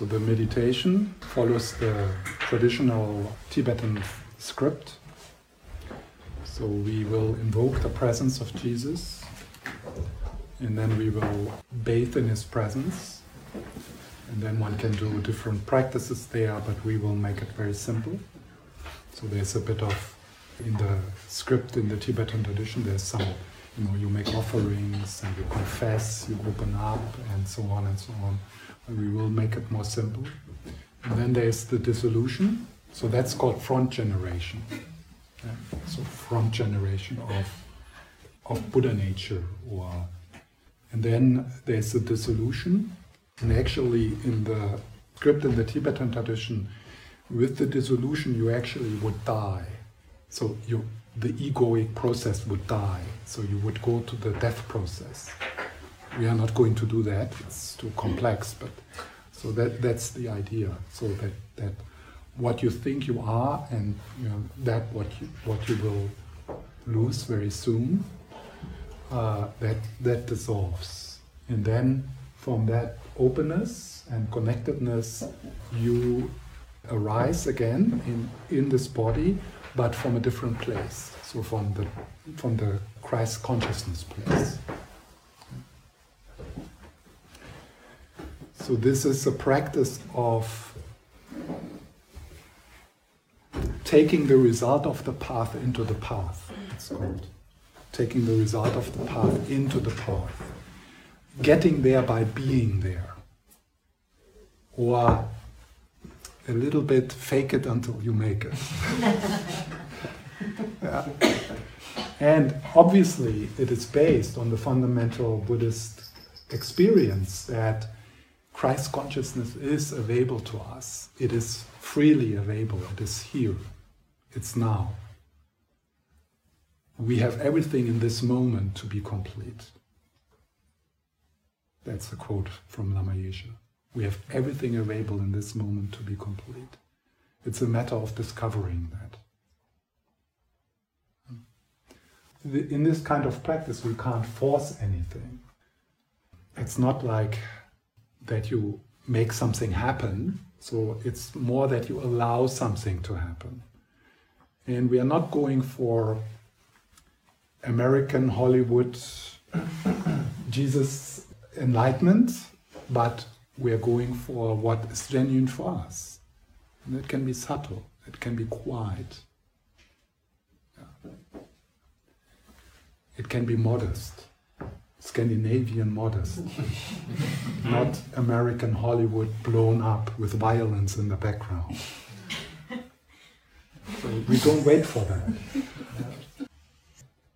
So the meditation follows the traditional Tibetan script. So we will invoke the presence of Jesus, and then we will bathe in his presence. And then one can do different practices there, but we will make it very simple. So there's a bit of, in the script in the Tibetan tradition, there's some, you know, you make offerings and you confess, you open up, and so on and so on. We will make it more simple. And then there's the dissolution. So that's called front generation. Yeah. So front generation of of Buddha nature, or and then there's the dissolution. And actually, in the script in the Tibetan tradition, with the dissolution, you actually would die. So you, the egoic process would die. So you would go to the death process. We are not going to do that; it's too complex. But so that that's the idea. So that that what you think you are and you know, that what you, what you will lose very soon, uh, that that dissolves, and then from that openness and connectedness, you arise again in in this body, but from a different place. So from the from the Christ consciousness place. So this is a practice of taking the result of the path into the path. It's called taking the result of the path into the path. Getting there by being there. Or a little bit fake it until you make it. yeah. And obviously, it is based on the fundamental Buddhist experience that Christ consciousness is available to us. It is freely available. It is here. It's now. We have everything in this moment to be complete. That's a quote from Lama Yeshe. We have everything available in this moment to be complete. It's a matter of discovering that. In this kind of practice, we can't force anything. It's not like that you make something happen, so it's more that you allow something to happen. And we are not going for American Hollywood Jesus enlightenment, but we are going for what is genuine for us. And it can be subtle, it can be quiet, it can be modest. Scandinavian modest, not American Hollywood blown up with violence in the background. So we don't wait for that.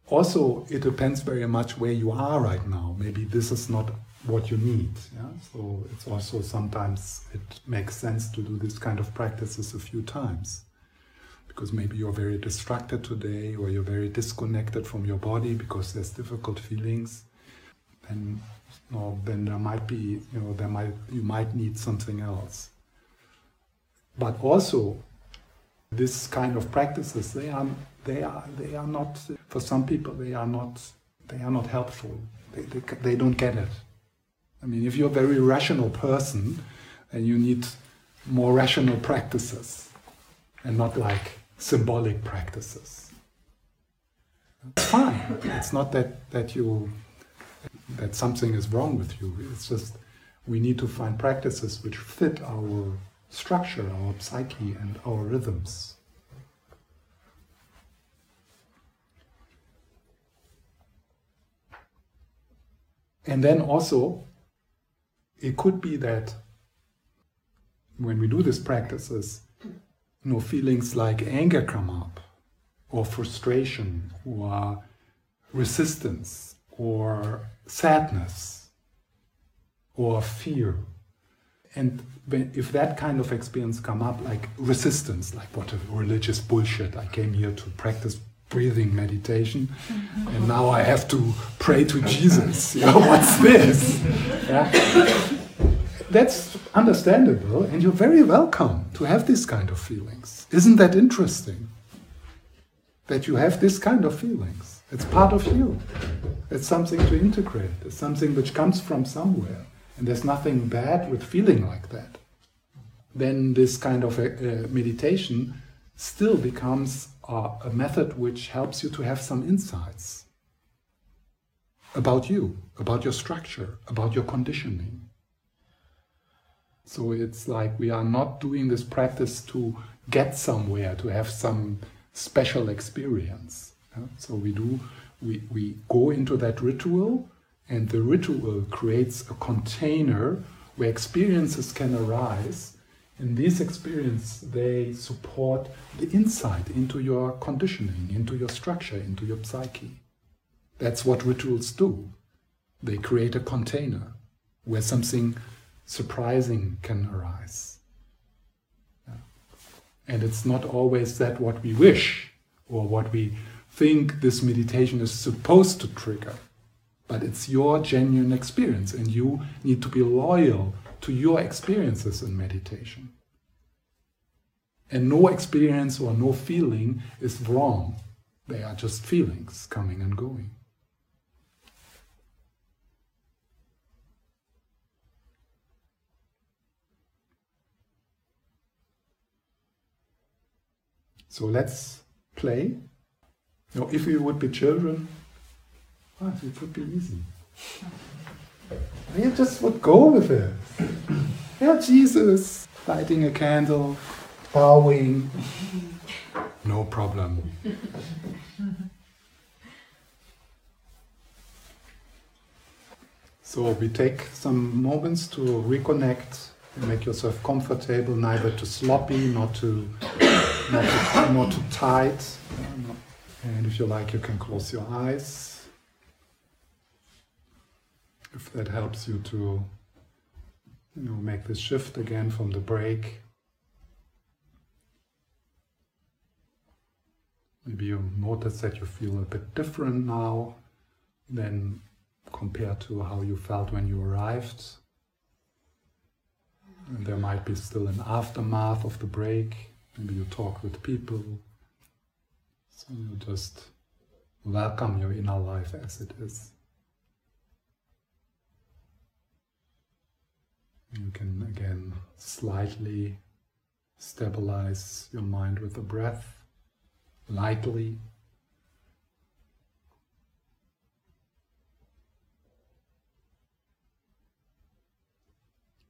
Also, it depends very much where you are right now. Maybe this is not what you need. Yeah? So it's also sometimes it makes sense to do this kind of practices a few times. Because maybe you're very distracted today or you're very disconnected from your body because there's difficult feelings then then there might be you know there might you might need something else. But also, this kind of practices they are they are they are not for some people they are not they are not helpful. They, they, they don't get it. I mean, if you're a very rational person, then you need more rational practices and not like symbolic practices. It's fine. It's not that, that you that something is wrong with you. It's just we need to find practices which fit our structure, our psyche, and our rhythms. And then also, it could be that when we do these practices, you know, feelings like anger come up, or frustration, or resistance, or sadness or fear. And if that kind of experience come up, like resistance, like what a religious bullshit, I came here to practice breathing meditation, and now I have to pray to Jesus. You know, what's this? Yeah? That's understandable, and you're very welcome to have this kind of feelings. Isn't that interesting? That you have this kind of feelings. It's part of you. It's something to integrate. It's something which comes from somewhere. And there's nothing bad with feeling like that. then this kind of a, a meditation still becomes a, a method which helps you to have some insights about you, about your structure, about your conditioning. So it's like we are not doing this practice to get somewhere, to have some special experience. So we do, we, we go into that ritual, and the ritual creates a container where experiences can arise. And these experiences, they support the insight into your conditioning, into your structure, into your psyche. That's what rituals do. They create a container where something surprising can arise. And it's not always that what we wish or what we think this meditation is supposed to trigger, but it's your genuine experience, and you need to be loyal to your experiences in meditation. And no experience or no feeling is wrong, they are just feelings coming and going. So let's play. Know, if we would be children, oh, it would be easy. You just would go with it. yeah, Jesus, lighting a candle, bowing, no problem. So we take some moments to reconnect, make yourself comfortable, neither too sloppy, not too not too, not too tight. And if you like, you can close your eyes. If that helps you to you know, make this shift again from the break. Maybe you notice that you feel a bit different now than compared to how you felt when you arrived. And there might be still an aftermath of the break. Maybe you talk with people. So you just welcome your inner life as it is. You can again slightly stabilize your mind with the breath, lightly.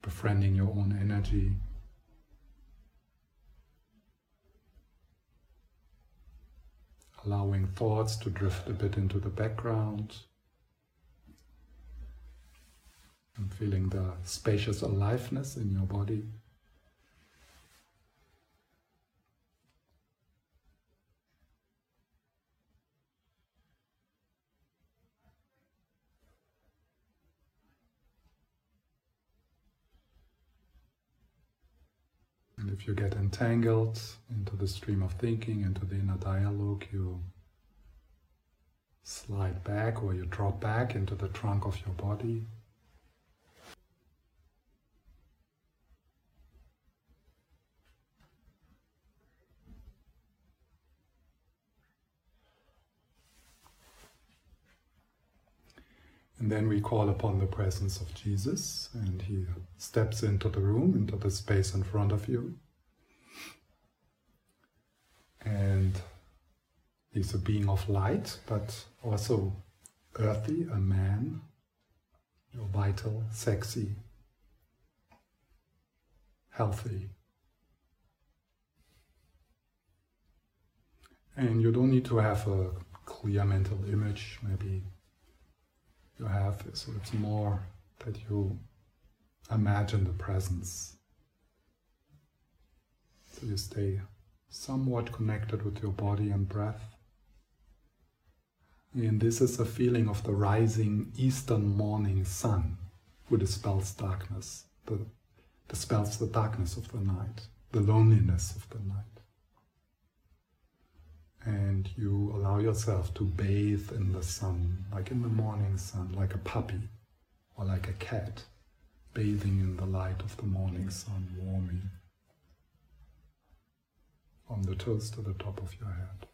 Befriending your own energy. Allowing thoughts to drift a bit into the background. And feeling the spacious aliveness in your body. You get entangled into the stream of thinking, into the inner dialogue, you slide back or you drop back into the trunk of your body. And then we call upon the presence of Jesus, and he steps into the room, into the space in front of you. And he's a being of light, but also earthy, a man, vital, sexy, healthy. And you don't need to have a clear mental image, maybe you have, so it's more that you imagine the presence. So you stay somewhat connected with your body and breath. And this is a feeling of the rising eastern morning sun who dispels darkness, the, dispels the darkness of the night, the loneliness of the night. And you allow yourself to bathe in the sun, like in the morning sun, like a puppy or like a cat, bathing in the light of the morning sun, warming from the toes to the top of your head.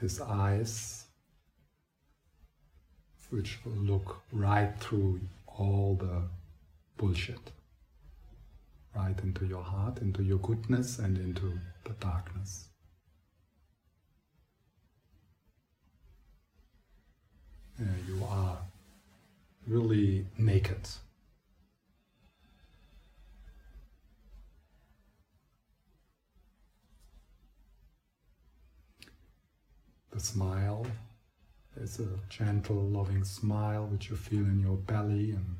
His eyes which will look right through all the bullshit, right into your heart, into your goodness, and into the darkness. You are really naked. The smile is a gentle, loving smile which you feel in your belly and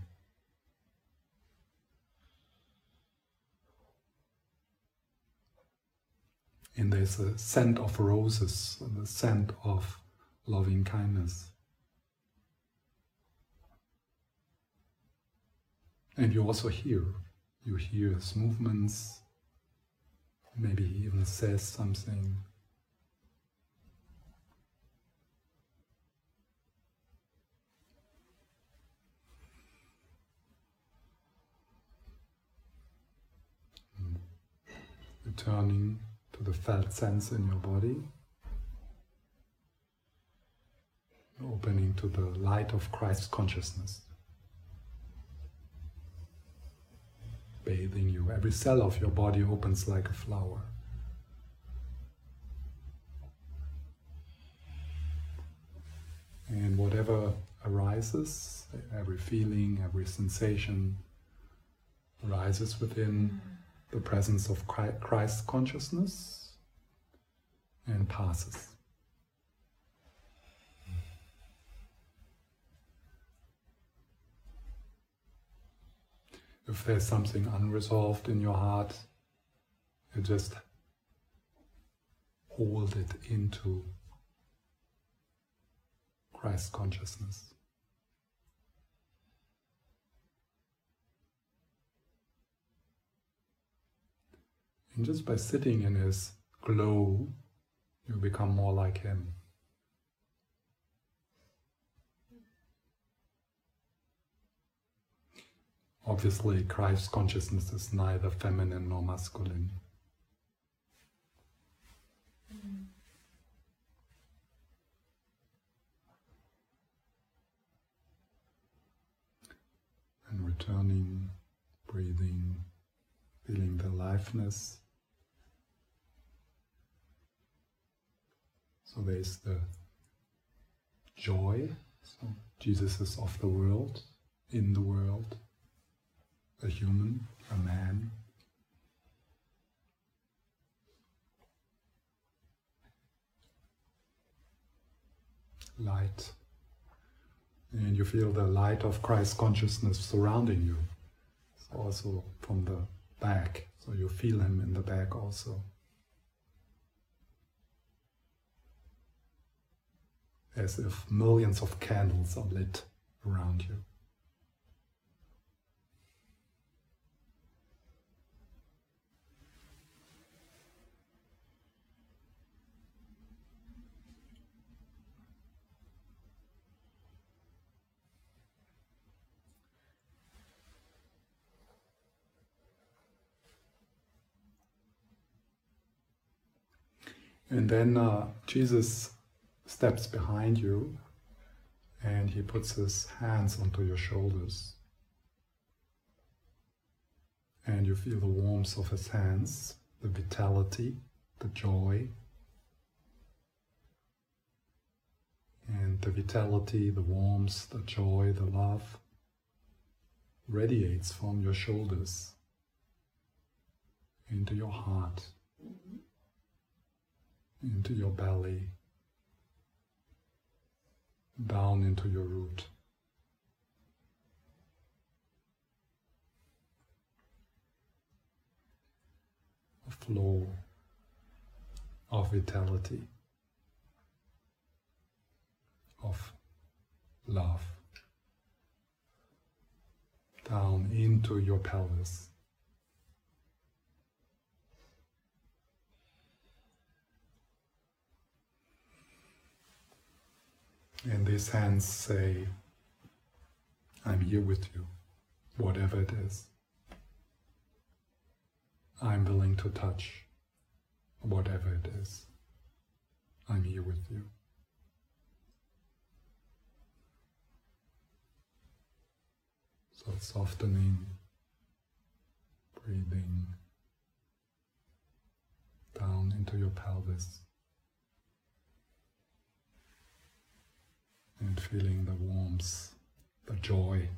and there's a scent of roses and the scent of loving kindness. And you also hear, you hear his movements, maybe he even says something. Mm. Returning to the felt sense in your body, opening to the light of Christ's consciousness, bathing you. Every cell of your body opens like a flower. And whatever arises, every feeling, every sensation arises within the presence of Christ consciousness and passes. If there's something unresolved in your heart, you just hold it into Christ consciousness. And just by sitting in his glow, you become more like him. Obviously, Christ's consciousness is neither feminine nor masculine. And returning, breathing, feeling the aliveness. So there's the joy. So Jesus is of the world, in the world, a human, a man. Light. And you feel the light of Christ consciousness surrounding you. So also from the back. So you feel him in the back also. as if millions of candles are lit around you. And then uh, Jesus steps behind you and he puts his hands onto your shoulders. And you feel the warmth of his hands, the vitality, the joy. And the vitality, the warmth, the joy, the love radiates from your shoulders into your heart, into your belly down into your root. A flow of vitality, of love, down into your pelvis. And these hands say, I'm here with you, whatever it is. I'm willing to touch whatever it is. I'm here with you. So softening, breathing down into your pelvis and feeling the warmth, the joy,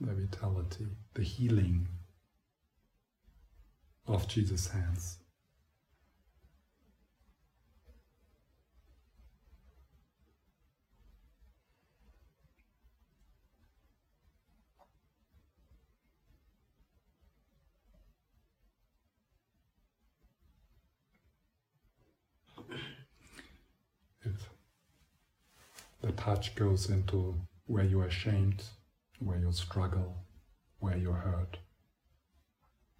the vitality, the healing of Jesus' hands. If the touch goes into where you're ashamed, where you struggle, where you're hurt,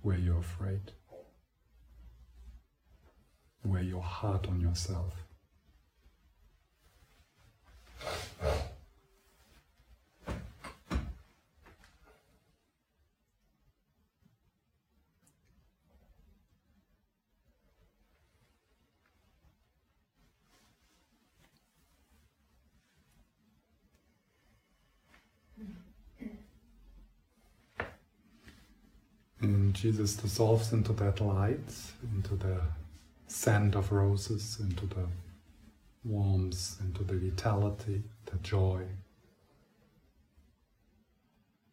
where you're afraid, where you're hard on yourself. And Jesus dissolves into that light, into the scent of roses, into the warmth, into the vitality, the joy.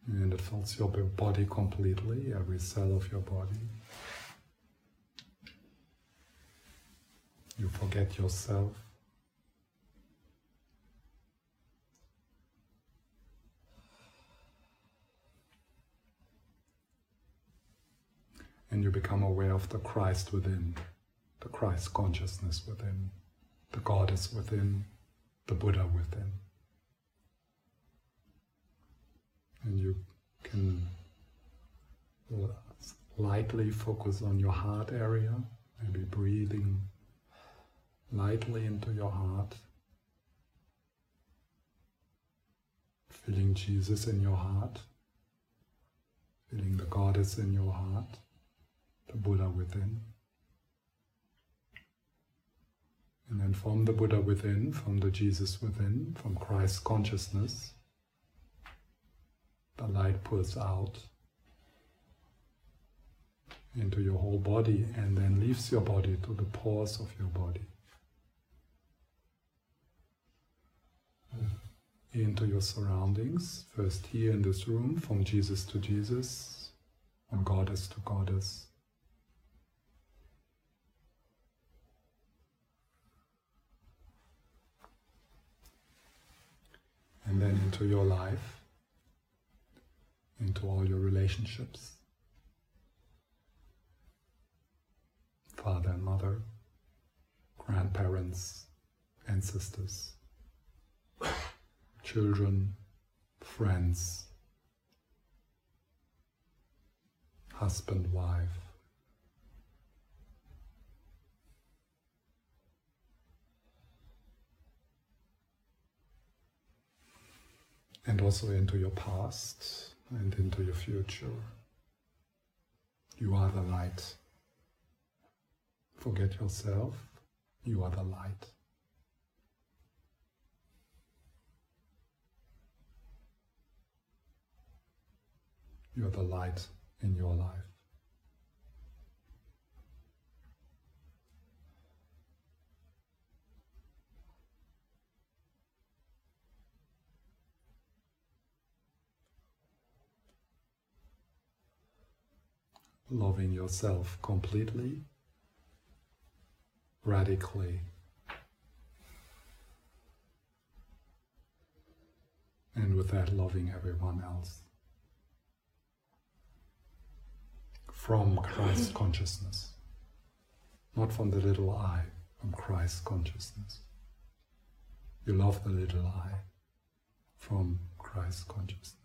And it fills your body completely, every cell of your body. You forget yourself. And you become aware of the Christ within, the Christ consciousness within, the Goddess within, the Buddha within. And you can lightly focus on your heart area, maybe breathing lightly into your heart, feeling Jesus in your heart, feeling the Goddess in your heart the Buddha within. And then from the Buddha within, from the Jesus within, from Christ's consciousness, the light pulls out into your whole body and then leaves your body to the pores of your body. Into your surroundings, first here in this room, from Jesus to Jesus, from goddess to goddess, and then into your life, into all your relationships. Father and mother, grandparents, ancestors, children, friends, husband, wife, and also into your past and into your future. You are the light. Forget yourself, you are the light. You are the light in your life. Loving yourself completely, radically, and with that, loving everyone else. From Christ consciousness, not from the little I, from Christ consciousness. You love the little I from Christ consciousness.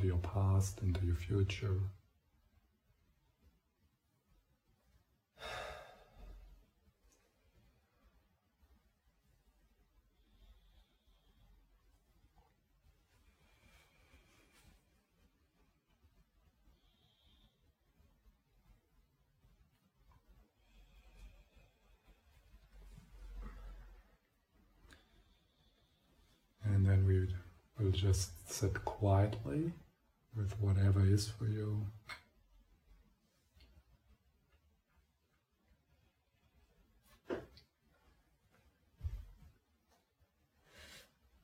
into your past, into your future. And then we will just sit quietly with whatever is for you.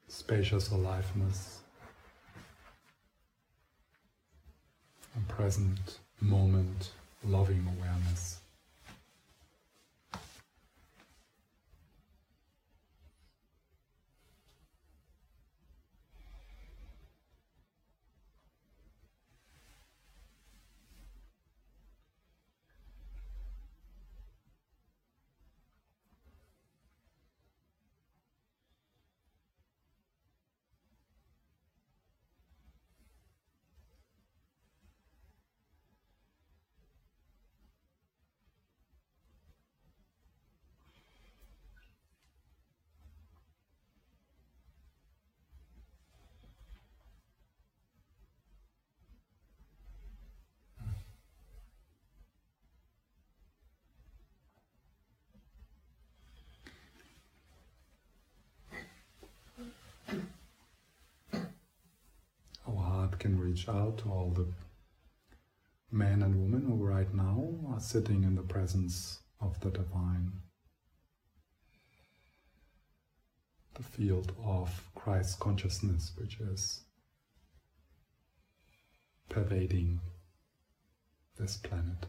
Spacious aliveness and present moment loving awareness. can reach out to all the men and women who right now are sitting in the presence of the divine. The field of Christ consciousness, which is pervading this planet.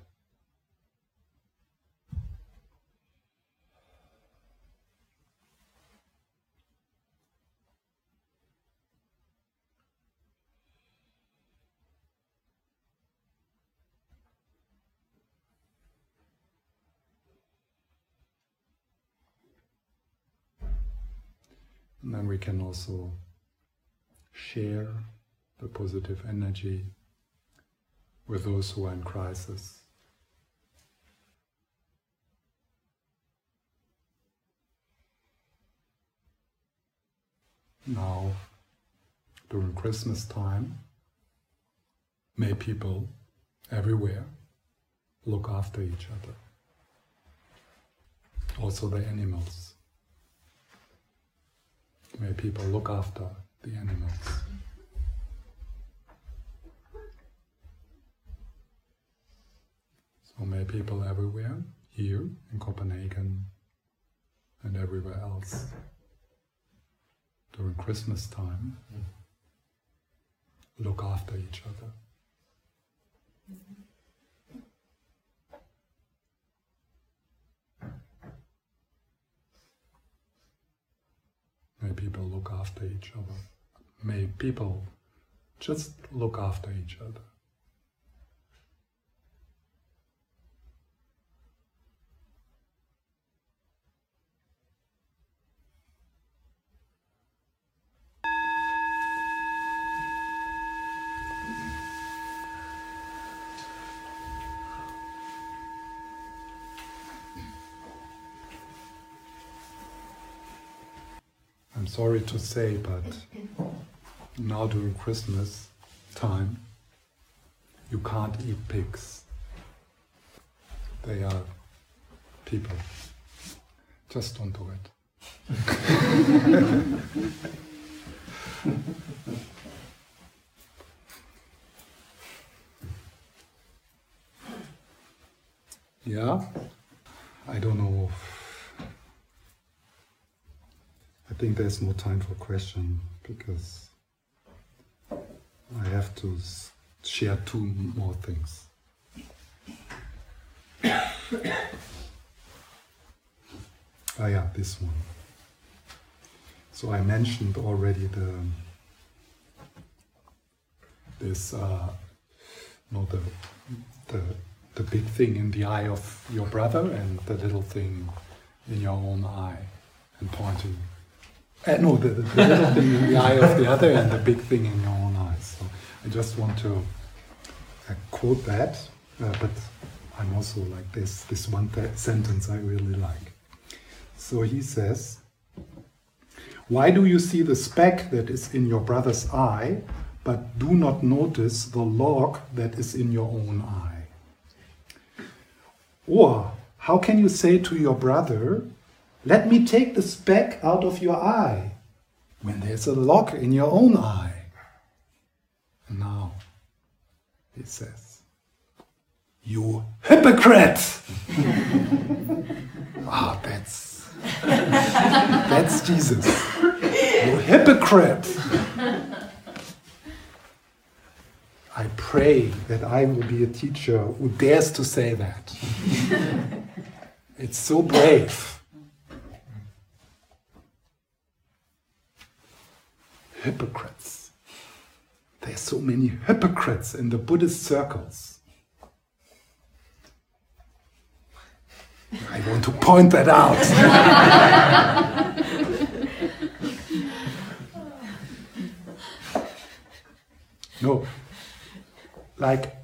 And then we can also share the positive energy with those who are in crisis. Now, during Christmas time, may people everywhere look after each other, also the animals. May people look after the animals. So may people everywhere, here in Copenhagen and everywhere else, during Christmas time, mm. look after each other. Mm-hmm. May people look after each other. May people just look after each other. Sorry to say, but now during Christmas time, you can't eat pigs. They are people. Just don't do it. yeah, I don't know think there's no time for question because I have to share two more things. Ah, yeah, this one. So I mentioned already the this uh, no the the the big thing in the eye of your brother and the little thing in your own eye and pointing uh, no, the, the, little thing in the eye of the other and the big thing in your own eyes. So I just want to uh, quote that, uh, but I'm also like this, this one sentence I really like. So he says, Why do you see the speck that is in your brother's eye, but do not notice the log that is in your own eye? Or how can you say to your brother, let me take the speck out of your eye when there's a log in your own eye. Now, he says, You hypocrite! ah, that's, that's Jesus. You hypocrite! I pray that I will be a teacher who dares to say that. it's so brave. Hypocrites. There are so many hypocrites in the Buddhist circles. I want to point that out. no, like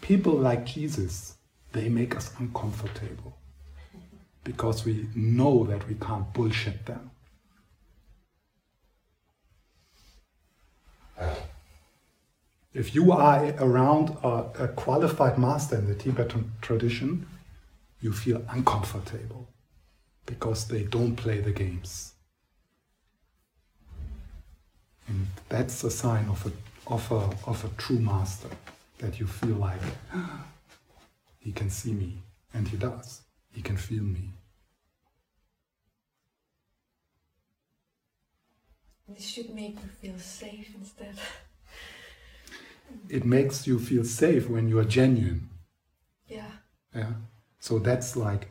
people like Jesus, they make us uncomfortable because we know that we can't bullshit them. If you are around a, a qualified master in the Tibetan tradition, you feel uncomfortable because they don't play the games. And that's a sign of a of a, of a true master that you feel like he can see me, and he does. He can feel me. This should make you feel safe instead. it makes you feel safe when you are genuine. Yeah. Yeah. So that's like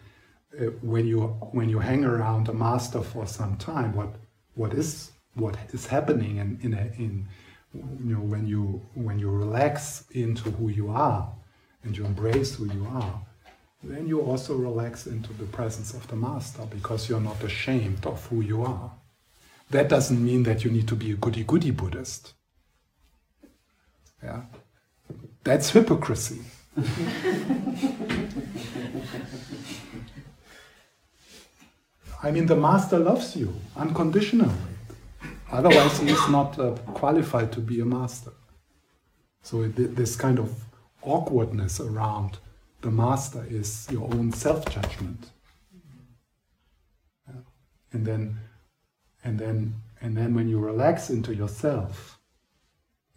uh, when you when you hang around a master for some time. What what is what is happening in in a, in you know when you when you relax into who you are and you embrace who you are then you also relax into the presence of the master because you're not ashamed of who you are that doesn't mean that you need to be a goody goody buddhist yeah that's hypocrisy I mean, the master loves you unconditionally. Otherwise, he is not uh, qualified to be a master. So, it, this kind of awkwardness around the master is your own self judgment. Yeah. And then, and then, and then, when you relax into yourself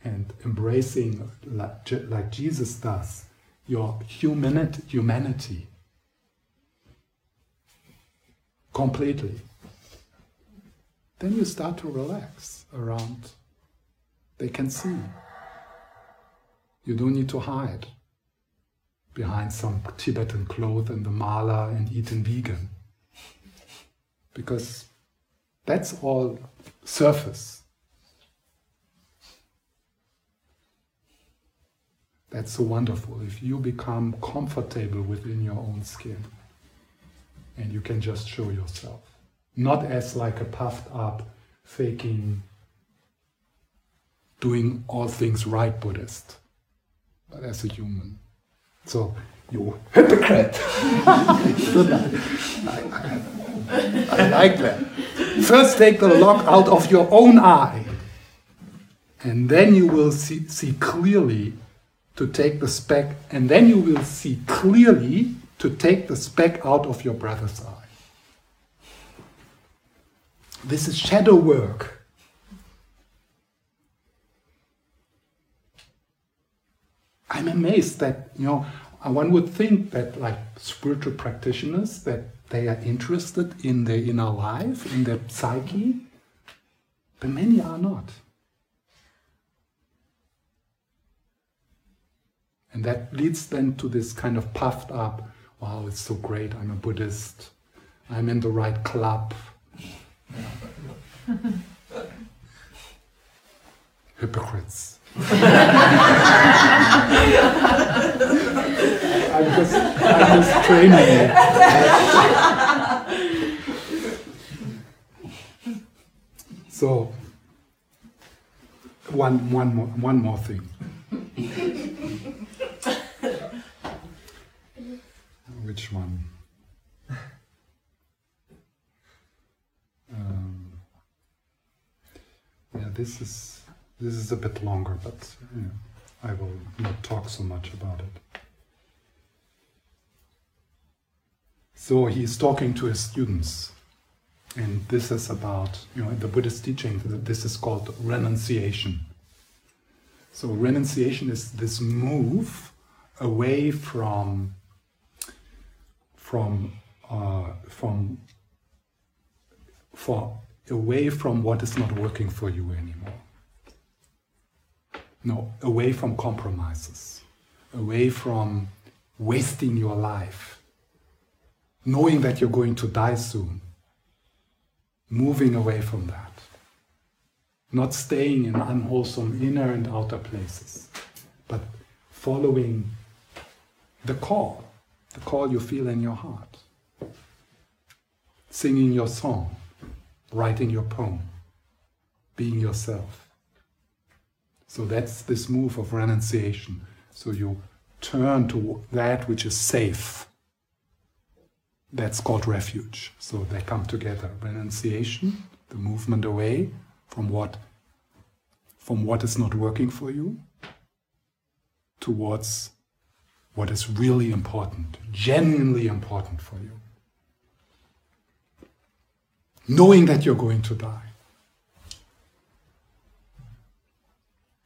and embracing, like, like Jesus does, your humanity, humanity completely then you start to relax around. They can see. You don't need to hide behind some Tibetan cloth and the mala and eating vegan. Because that's all surface. That's so wonderful. If you become comfortable within your own skin and you can just show yourself not as like a puffed up, faking, doing all things right Buddhist, but as a human. So, you hypocrite! I, like that. First, take the log out of your own eye, and then you will see, see clearly to take the speck, and then you will see clearly to take the speck out of your brother's eye. This is shadow work. I'm amazed that, you know, one would think that like spiritual practitioners, that they are interested in their inner life, in their psyche, but many are not. And that leads then to this kind of puffed up, wow, it's so great, I'm a Buddhist, I'm in the right club, Hypocrites. I'm just, I'm just training you. so, one, one, more, one more thing. Which one? Um, yeah, this is this is a bit longer, but I will not talk so much about it. So he's talking to his students, and this is about you know in the Buddhist teaching. That this is called renunciation. So renunciation is this move away from from uh, from for away from what is not working for you anymore. No, away from compromises, away from wasting your life, knowing that you're going to die soon, moving away from that, not staying in unwholesome inner and outer places, but following the call, the call you feel in your heart, singing your song, writing your poem, being yourself. So that's this move of renunciation. So you turn to that which is safe. That's called refuge. So they come together. Renunciation, the movement away from what from what is not working for you towards what is really important, genuinely important for you. Knowing that you're going to die.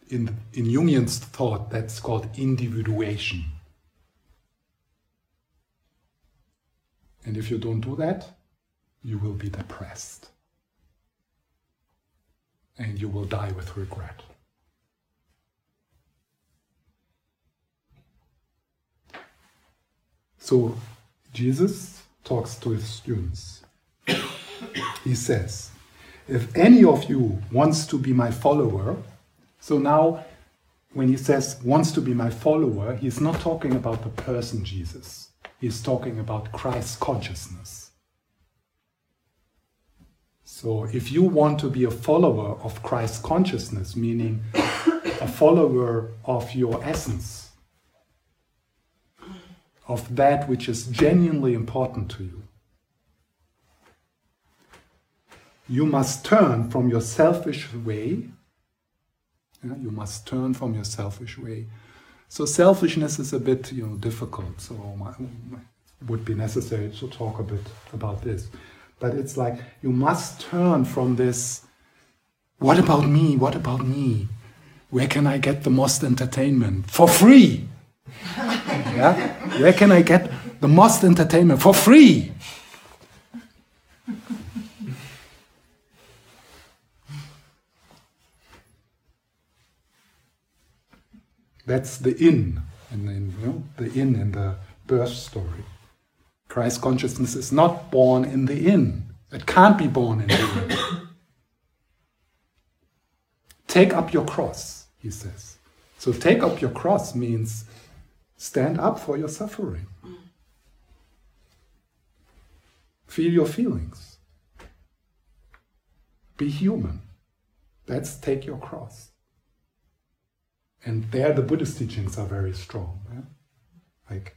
in, in Jungian's thought, that's called individuation. And if you don't do that, you will be depressed. And you will die with regret. So Jesus talks to his students. he says, If any of you wants to be my follower, so now, when he says wants to be my follower, he's not talking about the person Jesus. He's talking about Christ's consciousness. So if you want to be a follower of Christ's consciousness, meaning a follower of your essence, of that which is genuinely important to you, you must turn from your selfish way? You must turn from your selfish way. So selfishness is a bit, you know, difficult. So it would be necessary to talk a bit about this. But it's like you must turn from this. What about me? What about me? Where can I get the most entertainment for free? yeah, where can I get the most entertainment for free? That's the inn, in you know, the inn in the birth story. Christ consciousness is not born in the inn. It can't be born in the inn. take up your cross, he says. So take up your cross means stand up for your suffering. Feel your feelings. Be human. That's take your cross. And there the Buddhist teachings are very strong. Yeah? Like,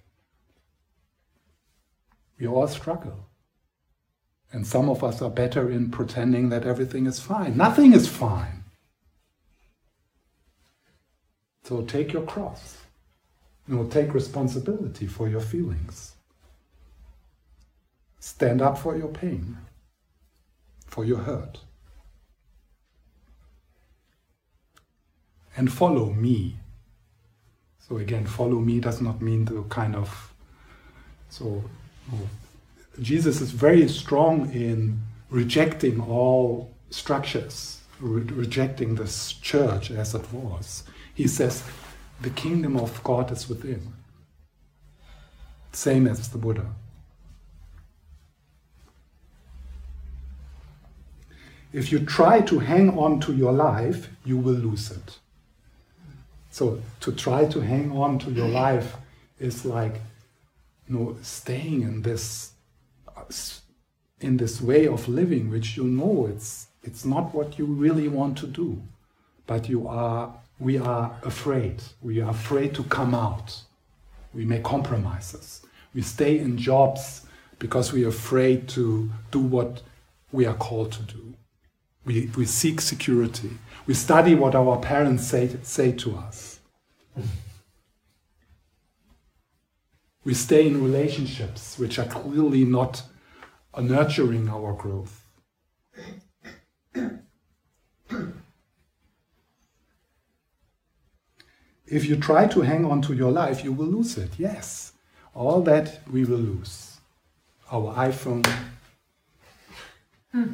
we all struggle. And some of us are better in pretending that everything is fine. Nothing is fine. So take your cross. You know, take responsibility for your feelings. Stand up for your pain, for your hurt. And follow me. So again, follow me does not mean the kind of so Jesus is very strong in rejecting all structures, re- rejecting this church as it was. He says, the kingdom of God is within. Same as the Buddha. If you try to hang on to your life, you will lose it. So to try to hang on to your life is like, you know, staying in this in this way of living, which you know it's it's not what you really want to do, but you are we are afraid. We are afraid to come out. We make compromises. We stay in jobs because we are afraid to do what we are called to do. We, we seek security. We study what our parents say, say to us. We stay in relationships which are clearly not nurturing our growth. if you try to hang on to your life, you will lose it. Yes, all that we will lose. Our iPhone, hmm.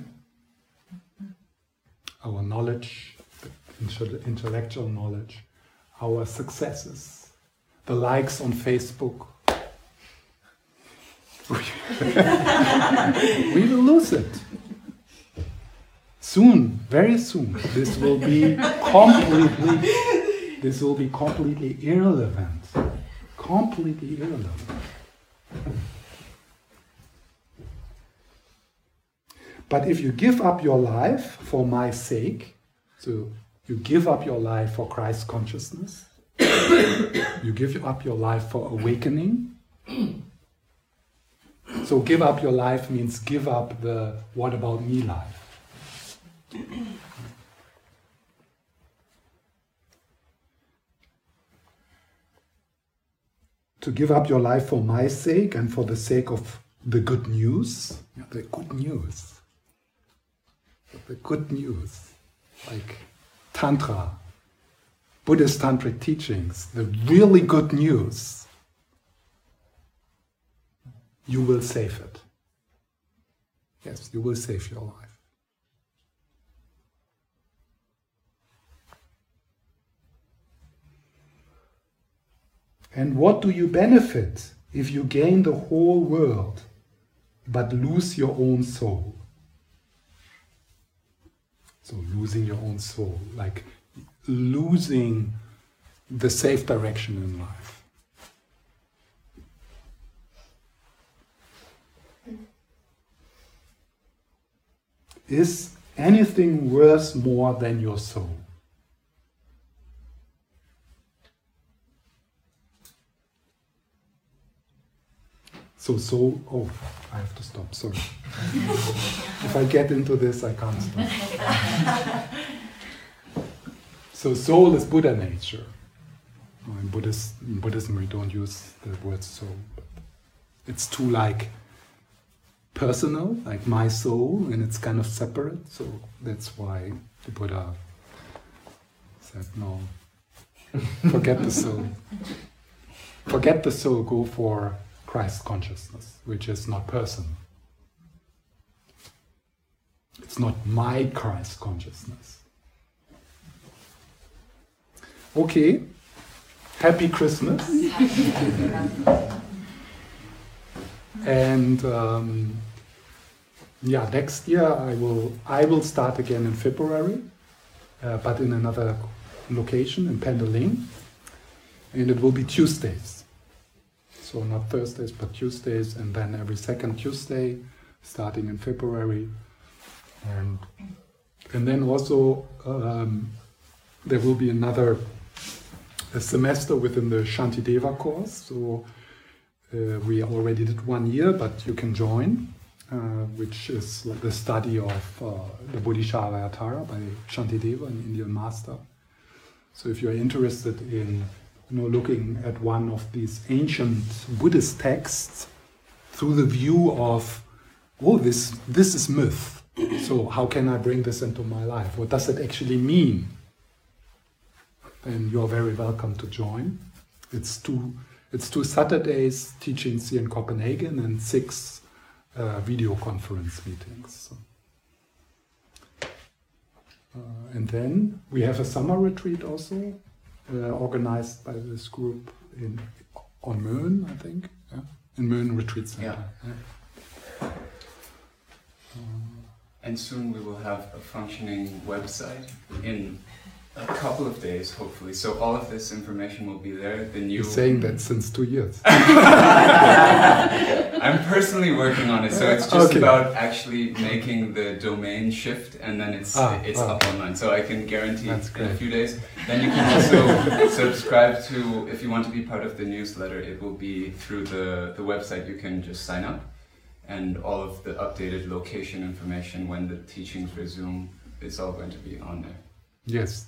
our knowledge, intellectual knowledge, our successes, the likes on Facebook. we will lose it. Soon, very soon, this will be completely, this will be completely irrelevant. Completely irrelevant. But if you give up your life for my sake, so you give up your life for Christ consciousness, you give up your life for awakening. So give up your life means give up the what about me life. to give up your life for my sake and for the sake of the good news, the good news, the good news, like Tantra, Buddhist Tantric teachings, the really good news, you will save it. Yes, you will save your life. And what do you benefit if you gain the whole world but lose your own soul? So, losing your own soul, like losing the safe direction in life. Is anything worth more than your soul? So, so, oh, I have to stop, sorry. if I get into this, I can't stop. so, soul is Buddha nature. In, Buddhist, in Buddhism, we don't use the word soul. But it's too like personal, like my soul, and it's kind of separate. So that's why the Buddha said, no, forget the soul. Forget the soul, go for Christ consciousness, which is not personal. It's not my Christ consciousness. Okay, happy Christmas. and um, yeah, next year I will I will start again in February, uh, but in another location in Pendeling, and it will be Tuesdays so not Thursdays but Tuesdays, and then every second Tuesday, starting in February, and and then also um, there will be another semester within the Shantideva course. So uh, we already did one year, but you can join, uh, which is like the study of uh, the Bodhisattva by Shantideva, an Indian master. So if you're interested in you know, looking at one of these ancient Buddhist texts through the view of, oh, this, this is myth. So how can I bring this into my life? What does it actually mean? Then you're very welcome to join. It's two, it's two Saturdays teachings here in Copenhagen and six uh, video conference meetings. Uh, and then we have a summer retreat also uh, organized by this group in on Möen, I think, yeah? in Möen Retreat Center. Yeah. yeah. and soon we will have a functioning website in a couple of days, hopefully. So all of this information will be there. The new. You're saying that since two years. I'm personally working on it, so it's just okay. about actually making the domain shift, and then it's ah, it's ah. up online. So I can guarantee in a few days. Then you can also subscribe to if you want to be part of the newsletter. It will be through the the website. You can just sign up, and all of the updated location information when the teachings resume. It's all going to be on there. Yes,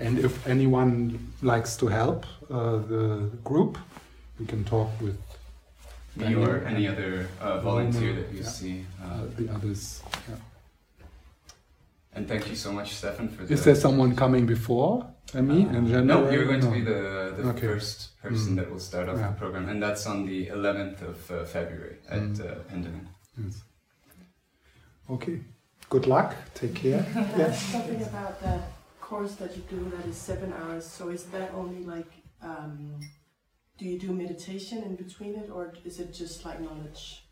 and if anyone likes to help uh, the group, we can talk with me or any other uh, volunteer that you yeah. see. Uh, uh, the others. Yeah. And thank you so much, Stefan, for. Is there someone coming before And me? in January? No, you're going no. to be the, the okay. first person mm. that will start off yeah. the program, and that's on the 11th of uh, February at mm. uh, Yes. Okay. Good luck. Take care. yes. Something about the course that you do that is seven hours. So is that only like, um, do you do meditation in between it, or is it just like knowledge?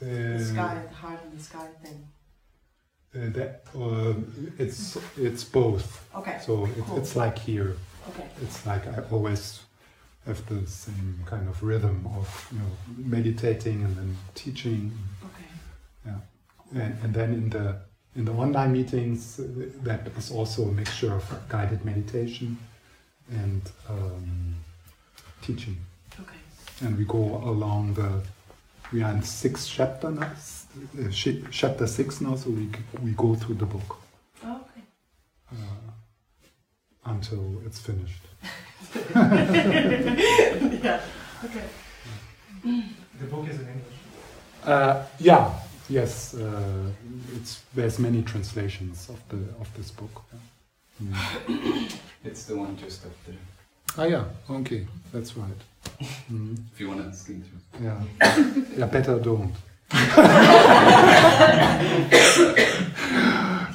Uh, the sky, the heart, and the sky thing. Uh, that uh, it's it's both. Okay. So it, cool. it's like here. Okay. It's like I always have the same kind of rhythm of you know meditating and then teaching. Okay. Yeah, and, and then in the in the online meetings uh, that is also a mixture of guided meditation and um, teaching. Okay. And we go along the we are in sixth chapter now, uh, chapter six now, so we we go through the book. Oh, okay. Uh, until it's finished. yeah. Okay. The book is in English. Uh, yeah. Yes. Uh, it's there's many translations of the of this book. Yeah. Mm. it's the one just up there. Ah yeah. Okay, that's right. Mm. If you want to skin through. Yeah. yeah. Better don't.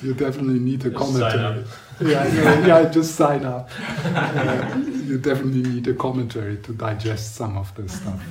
you definitely need a commentary. Yeah, yeah, yeah, just sign up. Uh, you definitely need a commentary to digest some of this stuff.